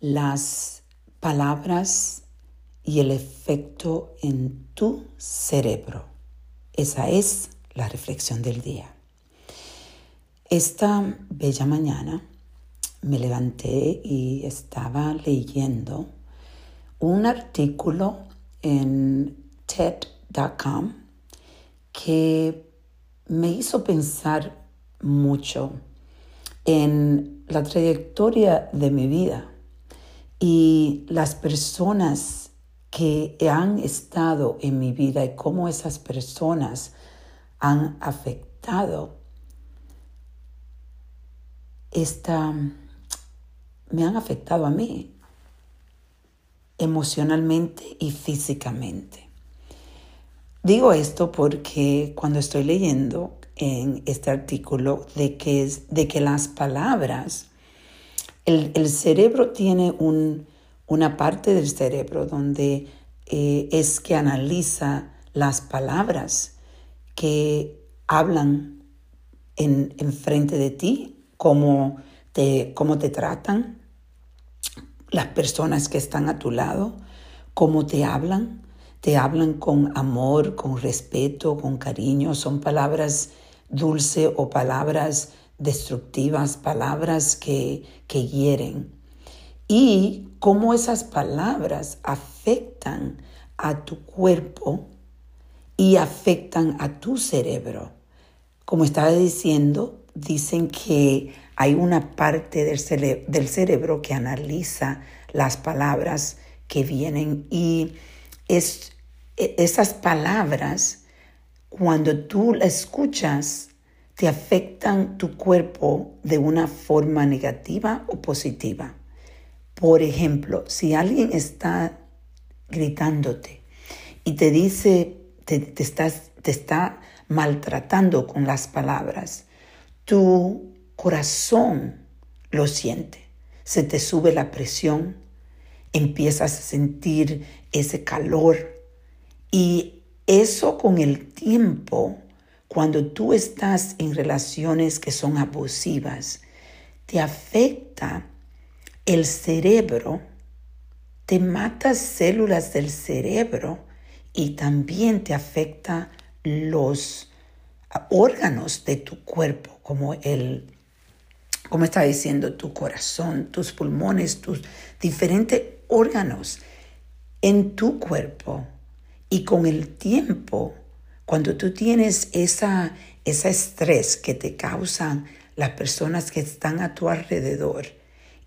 las palabras y el efecto en tu cerebro. Esa es la reflexión del día. Esta bella mañana me levanté y estaba leyendo un artículo en TED.com que me hizo pensar mucho en la trayectoria de mi vida y las personas que han estado en mi vida y cómo esas personas han afectado esta, me han afectado a mí emocionalmente y físicamente. Digo esto porque cuando estoy leyendo en este artículo de que, de que las palabras, el, cerebro tiene una parte del cerebro donde eh, es que analiza las palabras que hablan en, frente de ti, cómo te, cómo te tratan las personas que están a tu lado, cómo te hablan, te hablan con amor, con respeto, con cariño, son palabras dulces o palabras destructivas, palabras que, que hieren. Y cómo esas palabras afectan a tu cuerpo y afectan a tu cerebro. Como estaba diciendo, dicen que hay una parte del, del cerebro que analiza las palabras que vienen y es, e, esas palabras, cuando tú las escuchas, te afectan tu cuerpo de una forma negativa o positiva. Por ejemplo, si alguien está gritándote y te dice, te, estás, te está maltratando con las palabras, tu corazón lo siente. Se te sube la presión, empiezas a sentir ese calor y eso con el tiempo, cuando tú estás en relaciones que son abusivas, te afecta el cerebro, te mata células del cerebro y también te afecta los órganos de tu cuerpo, como el, como está diciendo, tu corazón, tus pulmones, tus diferentes órganos en tu cuerpo. Y con el tiempo, cuando tú tienes esa, ese estrés que te causan las personas que están a tu alrededor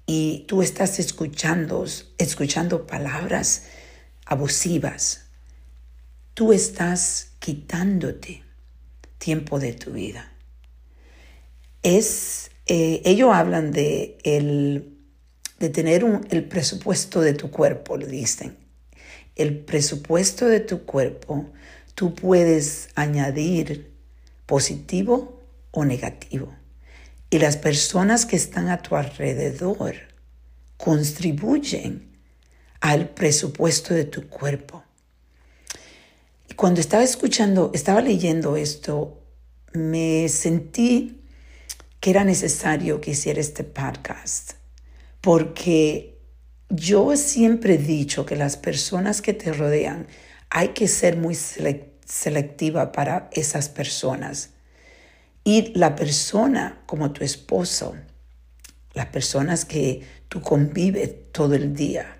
y tú estás escuchando, escuchando palabras abusivas, tú estás quitándote tiempo de tu vida. Es, eh, ellos hablan de, el, de tener un, el presupuesto de tu cuerpo, lo dicen. El presupuesto de tu cuerpo, tú puedes añadir positivo o negativo. Y las personas que están a tu alrededor contribuyen al presupuesto de tu cuerpo. Y cuando estaba escuchando, estaba leyendo esto, me sentí que era necesario que hiciera este podcast, porque yo siempre he dicho que las personas que te rodean hay que ser muy selectiva para esas personas. Y la persona como tu esposo, las personas que tú convives todo el día,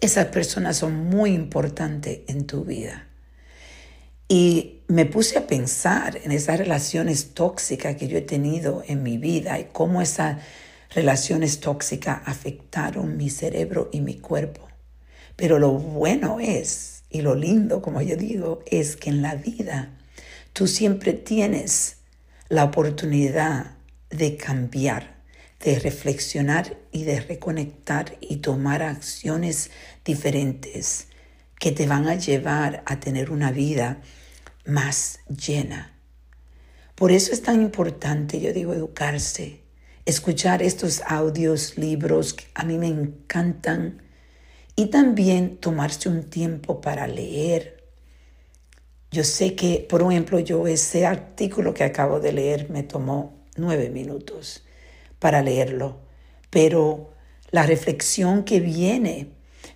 esas personas son muy importantes en tu vida. Y me puse a pensar en esas relaciones tóxicas que yo he tenido en mi vida y cómo esas relaciones tóxicas afectaron mi cerebro y mi cuerpo. Pero lo bueno es, y lo lindo, como yo digo, es que en la vida tú siempre tienes la oportunidad de cambiar, de reflexionar y de reconectar y tomar acciones diferentes que te van a llevar a tener una vida más llena. Por eso es tan importante, yo digo, educarse, escuchar estos audios, libros que a mí me encantan y también tomarse un tiempo para leer. Yo sé que, por ejemplo, yo ese artículo que acabo de leer me tomó nueve minutos para leerlo, pero la reflexión que viene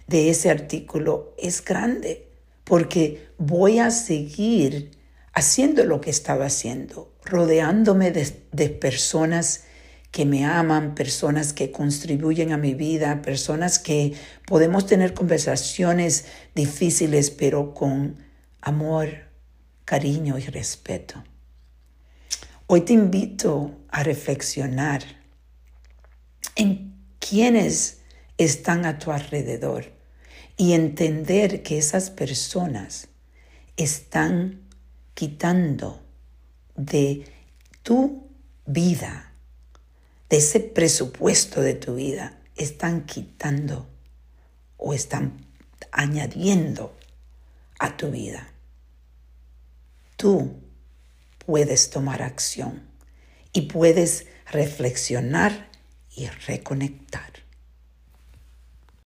de ese artículo es grande, porque voy a seguir haciendo lo que estaba haciendo, rodeándome de, de personas que me aman, personas que contribuyen a mi vida, personas que podemos tener conversaciones difíciles, pero con amor, cariño y respeto. Hoy te invito a reflexionar en quiénes están a tu alrededor y entender que esas personas están quitando de tu vida de ese presupuesto de tu vida están quitando o están añadiendo a tu vida. Tú puedes tomar acción y puedes reflexionar y reconectar.